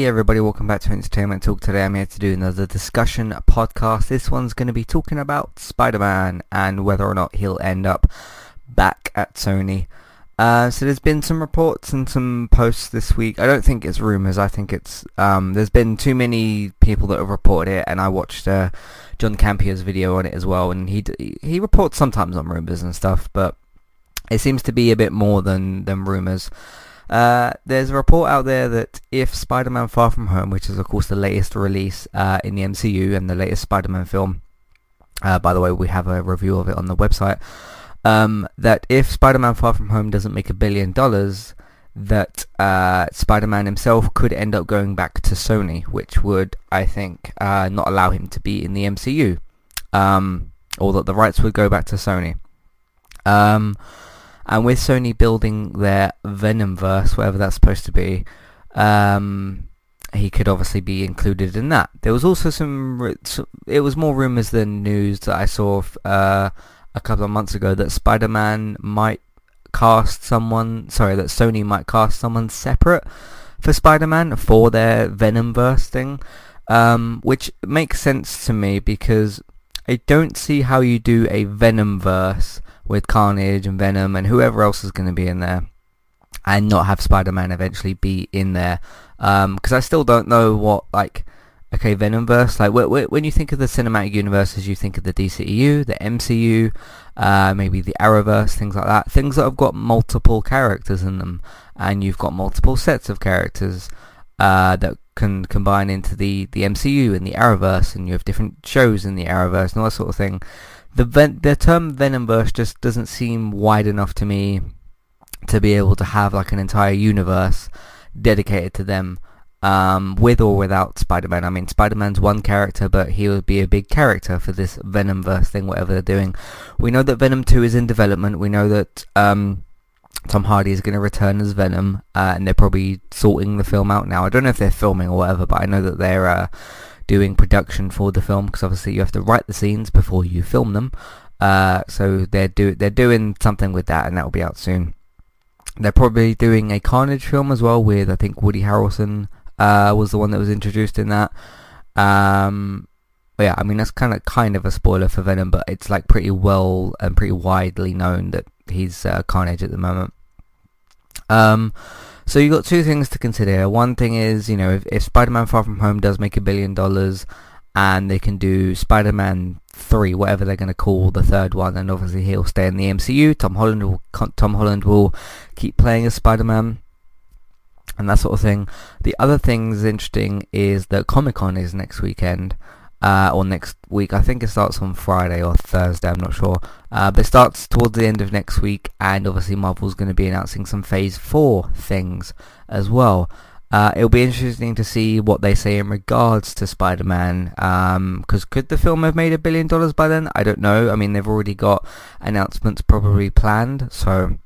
Hey everybody, welcome back to Entertainment Talk. Today I'm here to do another discussion podcast. This one's going to be talking about Spider-Man and whether or not he'll end up back at Sony. Uh, so there's been some reports and some posts this week. I don't think it's rumors. I think it's um, there's been too many people that have reported it, and I watched uh, John Campea's video on it as well, and he he reports sometimes on rumors and stuff, but it seems to be a bit more than than rumors. Uh, there's a report out there that if Spider-Man Far From Home, which is of course the latest release uh, in the MCU and the latest Spider-Man film, uh, by the way, we have a review of it on the website, um, that if Spider-Man Far From Home doesn't make a billion dollars, that uh, Spider-Man himself could end up going back to Sony, which would, I think, uh, not allow him to be in the MCU, um, or that the rights would go back to Sony. Um, and with Sony building their Venomverse, whatever that's supposed to be, um, he could obviously be included in that. There was also some, it was more rumors than news that I saw uh, a couple of months ago that Spider-Man might cast someone, sorry, that Sony might cast someone separate for Spider-Man for their Venomverse thing, um, which makes sense to me because I don't see how you do a Venomverse with Carnage and Venom and whoever else is going to be in there and not have Spider-Man eventually be in there. Because um, I still don't know what like okay Venomverse like wh- wh- when you think of the cinematic universes you think of the DCEU the MCU uh, maybe the Arrowverse things like that. Things that have got multiple characters in them and you've got multiple sets of characters uh, that can combine into the, the MCU and the Arrowverse and you have different shows in the Arrowverse and all that sort of thing the ven- the term Venomverse just doesn't seem wide enough to me to be able to have like an entire universe dedicated to them um, with or without Spider-Man. I mean, Spider-Man's one character, but he would be a big character for this Venomverse thing, whatever they're doing. We know that Venom 2 is in development. We know that um, Tom Hardy is going to return as Venom, uh, and they're probably sorting the film out now. I don't know if they're filming or whatever, but I know that they're uh, doing production for the film because obviously you have to write the scenes before you film them. Uh, so they're do they're doing something with that, and that will be out soon. They're probably doing a Carnage film as well with I think Woody Harrelson uh, was the one that was introduced in that. Um, yeah, I mean that's kind of kind of a spoiler for Venom, but it's like pretty well and pretty widely known that he's uh, Carnage at the moment. Um, so you've got two things to consider. One thing is, you know, if, if Spider-Man Far From Home does make a billion dollars and they can do Spider-Man 3, whatever they're going to call the third one, and obviously he'll stay in the MCU, Tom Holland will, Tom Holland will keep playing as Spider-Man and that sort of thing. The other thing that's interesting is that Comic-Con is next weekend uh, or next week. I think it starts on Friday or Thursday. I'm not sure, uh, but it starts towards the end of next week, and obviously Marvel's going to be announcing some Phase Four things as well. Uh, it'll be interesting to see what they say in regards to Spider-Man, because um, could the film have made a billion dollars by then? I don't know. I mean, they've already got announcements probably planned, so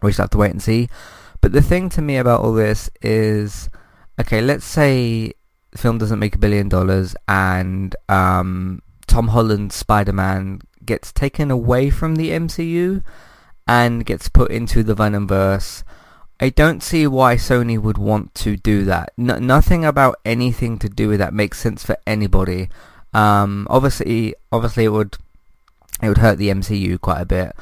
we just have to wait and see. But the thing to me about all this is, okay, let's say the film doesn't make a billion dollars and um, Tom Holland's Spider-Man gets taken away from the MCU and gets put into the Venomverse. I don't see why Sony would want to do that. Nothing about anything to do with that makes sense for anybody. Um, obviously, obviously it would it would hurt the MCU quite a bit.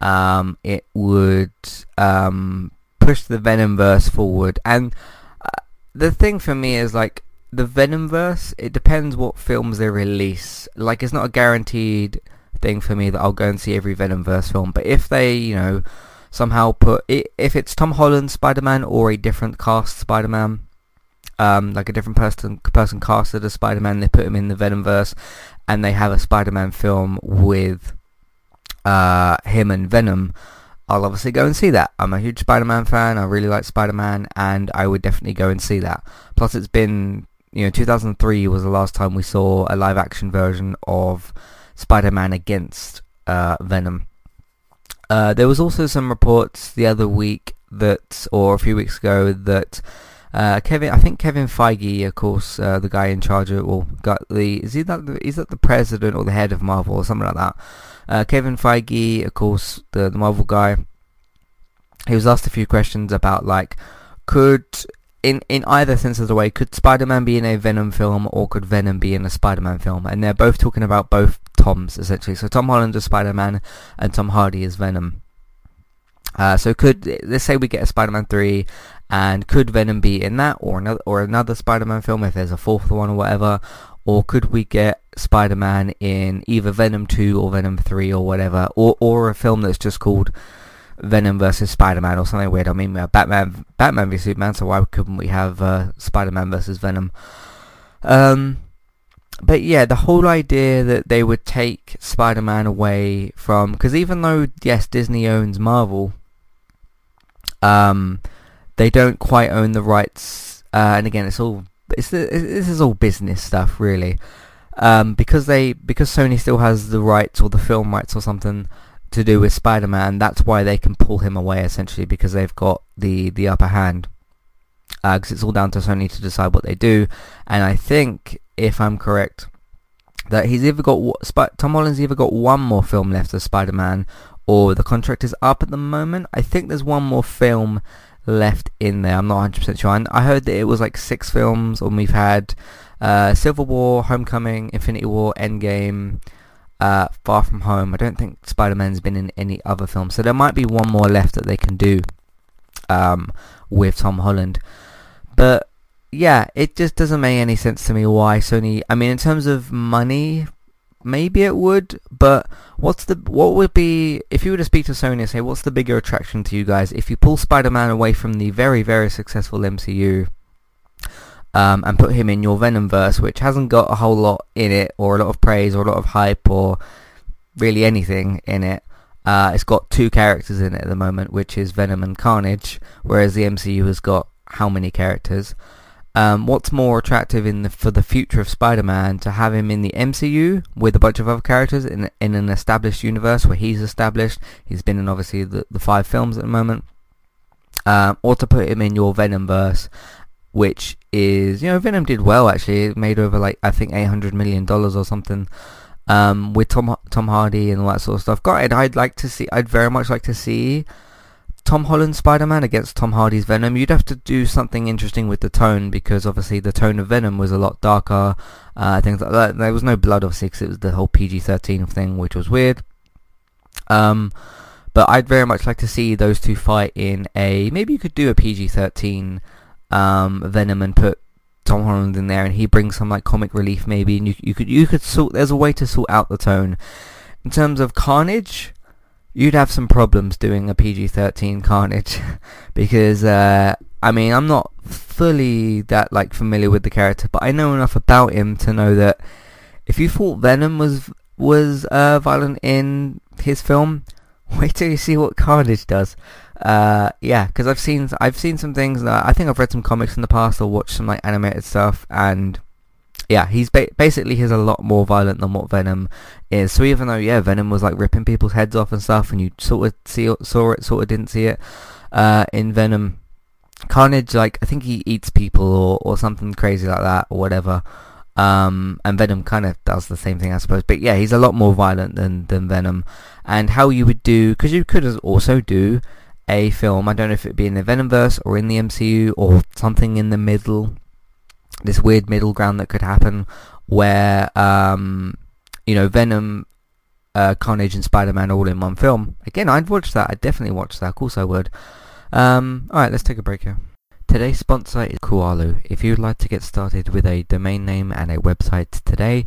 Um, it would um, push the Venomverse forward, and uh, the thing for me is like the Venomverse, it depends what films they release. Like, it's not a guaranteed thing for me that I'll go and see every Venomverse film. But if they, you know, somehow put it, if it's Tom Holland Spider-Man or a different cast Spider-Man, um, like a different person person casted as Spider-Man, they put him in the Venomverse, and they have a Spider-Man film with uh, him and Venom. I'll obviously go and see that. I'm a huge Spider-Man fan. I really like Spider-Man, and I would definitely go and see that. Plus, it's been you know, 2003 was the last time we saw a live action version of Spider-Man against uh, Venom. Uh, there was also some reports the other week that, or a few weeks ago, that uh, Kevin, I think Kevin Feige, of course, uh, the guy in charge of, well, got the, is he that, the, is that the president or the head of Marvel or something like that? Uh, Kevin Feige, of course, the, the Marvel guy, he was asked a few questions about like, could in in either sense of the way, could Spider-Man be in a Venom film or could Venom be in a Spider-Man film? And they're both talking about both Toms essentially. So Tom Holland is Spider-Man and Tom Hardy is Venom. Uh, so could let's say we get a Spider-Man three, and could Venom be in that or another or another Spider-Man film if there's a fourth one or whatever, or could we get Spider-Man in either Venom two or Venom three or whatever, or or a film that's just called Venom versus Spider-Man or something weird. I mean, uh, Batman, Batman v Superman. So why couldn't we have uh, Spider-Man versus Venom? Um, but yeah, the whole idea that they would take Spider-Man away from because even though yes, Disney owns Marvel, um, they don't quite own the rights. Uh, and again, it's all it's this is all business stuff really. Um, because they because Sony still has the rights or the film rights or something to do with Spider-Man, that's why they can pull him away essentially because they've got the the upper hand. Because uh, it's all down to Sony to decide what they do, and I think if I'm correct, that he's either got Tom Holland's either got one more film left of Spider-Man, or the contract is up at the moment. I think there's one more film left in there. I'm not 100% sure. I heard that it was like six films, and we've had uh, Civil War, Homecoming, Infinity War, Endgame, uh, Far From Home. I don't think Spider-Man's been in any other film, so there might be one more left that they can do um, with Tom Holland. But yeah, it just doesn't make any sense to me why Sony. I mean, in terms of money, maybe it would, but what's the what would be if you were to speak to Sony and say what's the bigger attraction to you guys if you pull Spider-Man away from the very very successful MCU um, and put him in your Venomverse, which hasn't got a whole lot in it, or a lot of praise, or a lot of hype, or really anything in it. Uh, it's got two characters in it at the moment, which is Venom and Carnage, whereas the MCU has got how many characters? Um, what's more attractive in the, for the future of Spider-Man to have him in the MCU with a bunch of other characters in in an established universe where he's established? He's been in obviously the, the five films at the moment. Um, or to put him in your Venomverse which is you know Venom did well actually. It made over like I think eight hundred million dollars or something. Um, with Tom Tom Hardy and all that sort of stuff. God, I'd like to see. I'd very much like to see Tom Holland Spider-Man against Tom Hardy's Venom. You'd have to do something interesting with the tone because obviously the tone of Venom was a lot darker. Uh, things like that. There was no blood obviously because it was the whole PG-13 thing, which was weird. Um, but I'd very much like to see those two fight in a. Maybe you could do a PG-13 um, Venom and put Tom Holland in there, and he brings some like comic relief maybe, and you you could you could sort. There's a way to sort out the tone. In terms of Carnage, you'd have some problems doing a PG-13 Carnage because uh, I mean I'm not fully that like familiar with the character, but I know enough about him to know that if you thought Venom was was uh, violent in his film, wait till you see what Carnage does. Uh, yeah, because I've seen I've seen some things. I think I've read some comics in the past or watched some like animated stuff, and yeah, he's ba- basically he's a lot more violent than what Venom is. So even though yeah, Venom was like ripping people's heads off and stuff, and you sort of see saw it, sort of didn't see it uh, in Venom. Carnage, like I think he eats people or, or something crazy like that or whatever. Um, and Venom kind of does the same thing, I suppose. But yeah, he's a lot more violent than, than Venom. And how you would do, because you could also do a film. I don't know if it'd be in the Venomverse or in the MCU or something in the middle. This weird middle ground that could happen where, um, you know, Venom, uh, Carnage and Spider-Man all in one film. Again, I'd watch that. I'd definitely watch that. Of course I would. Um, alright, let's take a break here. Today's sponsor is Kualu. If you'd like to get started with a domain name and a website today,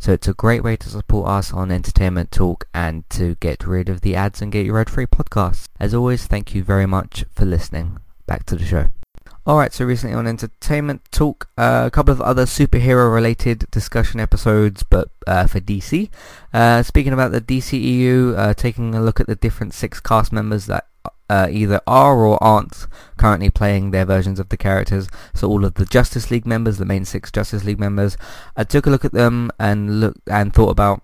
So it's a great way to support us on Entertainment Talk and to get rid of the ads and get your ad-free podcasts. As always, thank you very much for listening. Back to the show. Alright, so recently on Entertainment Talk, uh, a couple of other superhero related discussion episodes, but uh, for DC. Uh, speaking about the DCEU, uh, taking a look at the different six cast members that uh, either are or aren't currently playing their versions of the characters. So all of the Justice League members, the main six Justice League members, I took a look at them and looked and thought about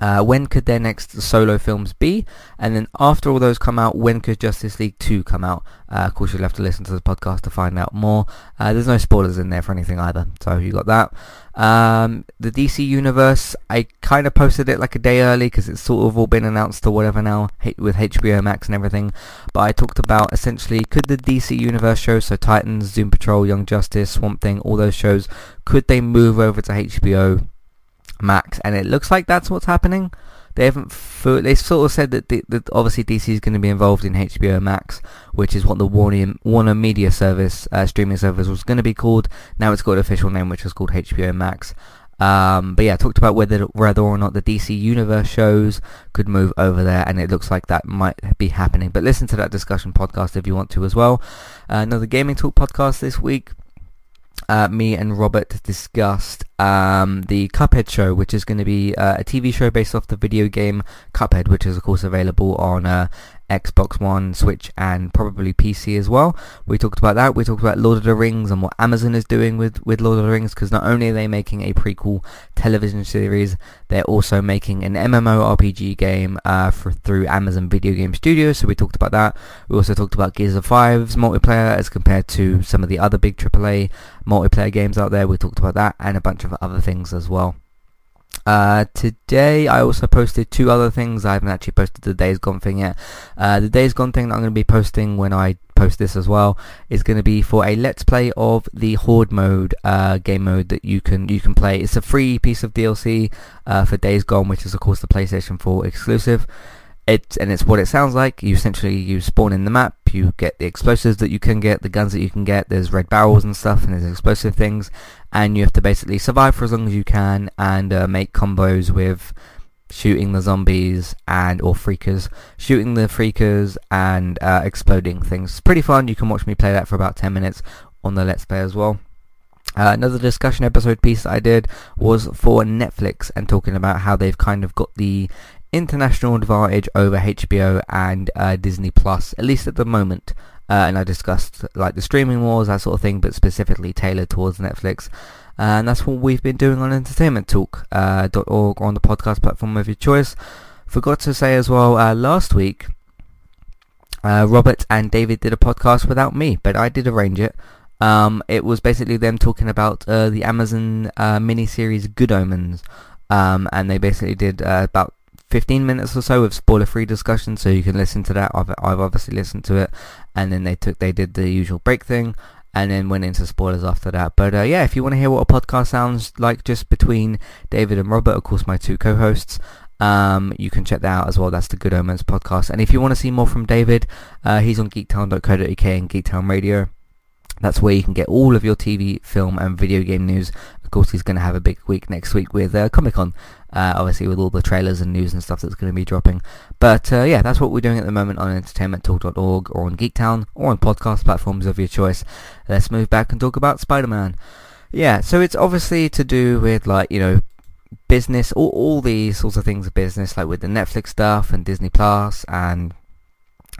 uh, when could their next solo films be? And then after all those come out, when could Justice League 2 come out? Uh, of course, you'll have to listen to the podcast to find out more. Uh, there's no spoilers in there for anything either, so you got that. Um, the DC Universe, I kind of posted it like a day early because it's sort of all been announced or whatever now with HBO Max and everything. But I talked about essentially could the DC Universe shows, so Titans, Doom Patrol, Young Justice, Swamp Thing, all those shows, could they move over to HBO Max, and it looks like that's what's happening. They haven't. they sort of said that, the, that obviously DC is going to be involved in HBO Max, which is what the Warner, Warner Media Service uh, streaming service was going to be called. Now it's got an official name, which is called HBO Max. Um, but yeah, talked about whether whether or not the DC Universe shows could move over there, and it looks like that might be happening. But listen to that discussion podcast if you want to as well. Uh, another gaming talk podcast this week uh, me and Robert discussed um, the Cuphead show, which is going to be uh, a TV show based off the video game Cuphead, which is of course available on uh, Xbox One, Switch, and probably PC as well. We talked about that. We talked about Lord of the Rings and what Amazon is doing with, with Lord of the Rings, because not only are they making a prequel television series, they're also making an MMORPG game uh, for, through Amazon Video Game Studios. So we talked about that. We also talked about Gears of 5's multiplayer as compared to some of the other big AAA multiplayer games out there. We talked about that and a bunch of other things as well. Uh, today I also posted two other things. I haven't actually posted the Days Gone thing yet. Uh, the Days Gone thing that I'm going to be posting when I post this as well is going to be for a let's play of the Horde mode uh, game mode that you can you can play. It's a free piece of DLC uh, for Days Gone, which is of course the PlayStation 4 exclusive. It's and it's what it sounds like. You essentially you spawn in the map, you get the explosives that you can get, the guns that you can get. There's red barrels and stuff, and there's explosive things, and you have to basically survive for as long as you can and uh, make combos with shooting the zombies and or freakers, shooting the freakers and uh, exploding things. It's pretty fun. You can watch me play that for about 10 minutes on the Let's Play as well. Uh, another discussion episode piece I did was for Netflix and talking about how they've kind of got the international advantage over HBO and uh, Disney Plus, at least at the moment. Uh, and I discussed like the streaming wars, that sort of thing, but specifically tailored towards Netflix. Uh, and that's what we've been doing on entertainmenttalk.org uh, on the podcast platform of your choice. Forgot to say as well, uh, last week, uh, Robert and David did a podcast without me, but I did arrange it. Um, it was basically them talking about the Amazon miniseries Good Omens, um, and they basically did about 15 minutes or so of spoiler-free discussion, so you can listen to that. I've, I've obviously listened to it, and then they took they did the usual break thing, and then went into spoilers after that. But uh, yeah, if you want to hear what a podcast sounds like just between David and Robert, of course, my two co-hosts, um, you can check that out as well. That's the Good Omens podcast. And if you want to see more from David, uh, he's on geektown.co.uk and Geektown Radio. That's where you can get all of your TV, film, and video game news. Of course, he's going to have a big week next week with uh, Comic Con, uh, obviously with all the trailers and news and stuff that's going to be dropping. But uh, yeah, that's what we're doing at the moment on entertainmenttalk.org or on Geektown or on podcast platforms of your choice. Let's move back and talk about Spider-Man. Yeah, so it's obviously to do with like, you know, business, all, all these sorts of things of business, like with the Netflix stuff and Disney Plus and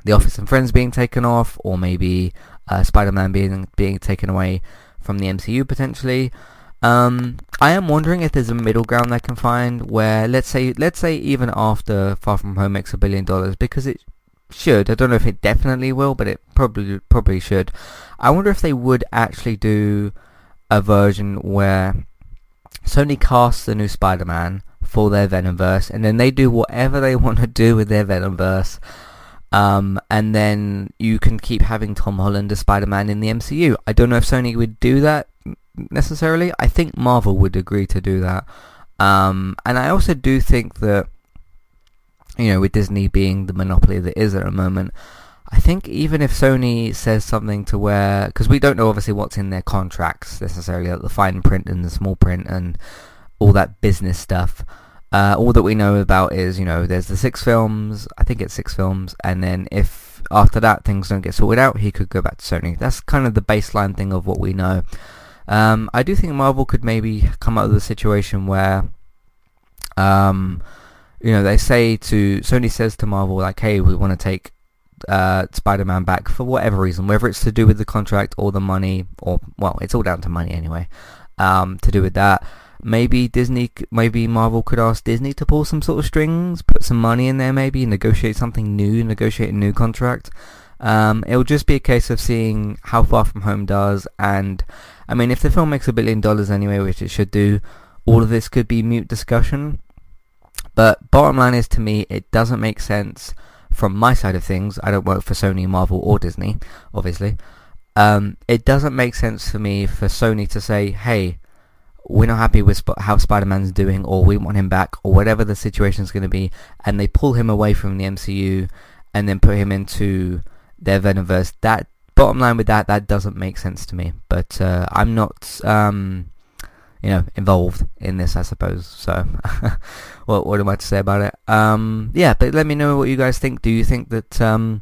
The Office and Friends being taken off, or maybe uh, Spider-Man being being taken away from the MCU potentially. Um, I am wondering if there's a middle ground I can find where, let's say, let's say even after Far From Home makes a billion dollars, because it should. I don't know if it definitely will, but it probably probably should. I wonder if they would actually do a version where Sony casts the new Spider-Man for their Venomverse, and then they do whatever they want to do with their Venomverse. Um, and then you can keep having Tom Holland as Spider-Man in the MCU. I don't know if Sony would do that necessarily. I think Marvel would agree to do that. Um, and I also do think that, you know, with Disney being the monopoly that is at the moment, I think even if Sony says something to where, because we don't know obviously what's in their contracts necessarily, like the fine print and the small print and all that business stuff. Uh, all that we know about is, you know, there's the six films, I think it's six films, and then if after that things don't get sorted out, he could go back to Sony. That's kind of the baseline thing of what we know. Um, I do think Marvel could maybe come out of the situation where, um, you know, they say to Sony says to Marvel like, "Hey, we want to take uh, Spider-Man back for whatever reason, whether it's to do with the contract or the money, or well, it's all down to money anyway. Um, to do with that, maybe Disney, maybe Marvel could ask Disney to pull some sort of strings, put some money in there, maybe negotiate something new, negotiate a new contract. Um, it'll just be a case of seeing how Far From Home does, and I mean, if the film makes a billion dollars anyway, which it should do, all of this could be mute discussion. But bottom line is, to me, it doesn't make sense from my side of things, I don't work for Sony, Marvel, or Disney, obviously. Um, it doesn't make sense for me for Sony to say, hey, we're not happy with sp- how Spider-Man's doing, or we want him back, or whatever the situation is going to be, and they pull him away from the MCU and then put him into their Venomverse. That bottom line with that, that doesn't make sense to me. But uh, I'm not. Um, you know, involved in this, I suppose. So, what what am I to say about it? Um, yeah, but let me know what you guys think. Do you think that um,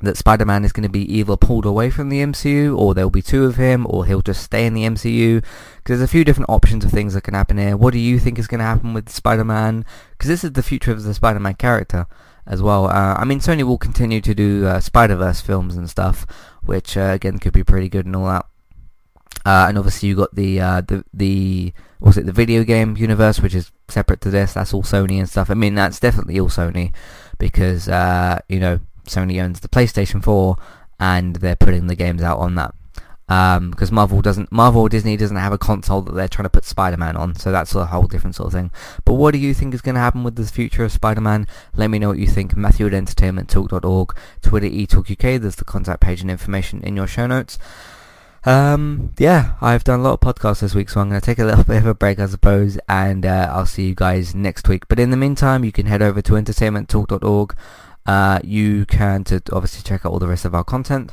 that Spider-Man is going to be either pulled away from the MCU, or there'll be two of him, or he'll just stay in the MCU? Because there's a few different options of things that can happen here. What do you think is going to happen with Spider-Man? Because this is the future of the Spider-Man character as well. Uh, I mean, Sony will continue to do uh, Spider-Verse films and stuff, which uh, again could be pretty good and all that. Uh, and obviously you got the uh, the the was it the video game universe, which is separate to this. That's all Sony and stuff. I mean, that's definitely all Sony because uh, you know Sony owns the PlayStation 4 and they're putting the games out on that. Because um, Marvel doesn't, Marvel or Disney doesn't have a console that they're trying to put Spider-Man on, so that's a whole different sort of thing. But what do you think is going to happen with the future of Spider-Man? Let me know what you think. Matthew at entertainmenttalk.org, Twitter eTalkUK. There's the contact page and information in your show notes. Um, yeah, I've done a lot of podcasts this week, so I'm going to take a little bit of a break, I suppose, and uh, I'll see you guys next week. But in the meantime, you can head over to entertainmenttalk.org. Uh, you can to obviously check out all the rest of our content.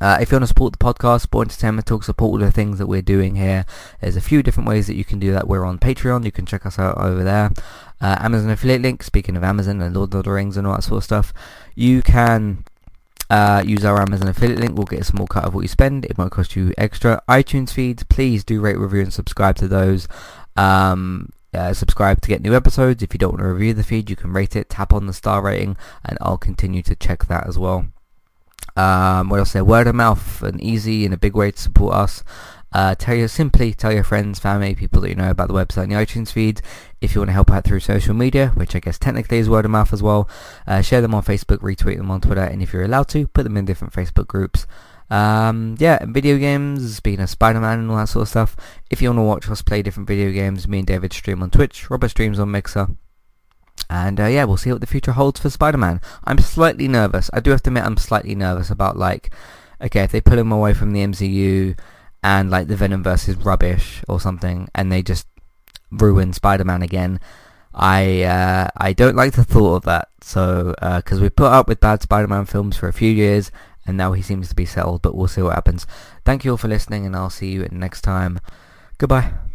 Uh, if you want to support the podcast, Sport Entertainment Talk, support all the things that we're doing here, there's a few different ways that you can do that. We're on Patreon. You can check us out over there. Uh, Amazon affiliate link, speaking of Amazon and Lord of the Rings and all that sort of stuff. You can uh, use our Amazon affiliate link. We'll get a small cut of what you spend. It might cost you extra. iTunes feeds, please do rate, review, and subscribe to those. Um, uh, subscribe to get new episodes. If you don't want to review the feed, you can rate it, tap on the star rating, and I'll continue to check that as well. Um, what else there? Word of mouth, an easy and a big way to support us. Uh, tell your simply tell your friends, family, people that you know about the website and the iTunes feed. If you want to help out through social media, which I guess technically is word of mouth as well, uh, share them on Facebook, retweet them on Twitter, and if you're allowed to, put them in different Facebook groups. Um, yeah, video games, speaking of Spider-Man and all that sort of stuff. If you want to watch us play different video games, me and David stream on Twitch, Robert streams on Mixer. And uh, yeah, we'll see what the future holds for Spider-Man. I'm slightly nervous. I do have to admit I'm slightly nervous about like, okay, if they pull him away from the MCU, and like the Venomverse is rubbish or something, and they just ruin Spider-Man again. I uh, I don't like the thought of that. So because uh, we put up with bad Spider-Man films for a few years, and now he seems to be settled. But we'll see what happens. Thank you all for listening, and I'll see you next time. Goodbye.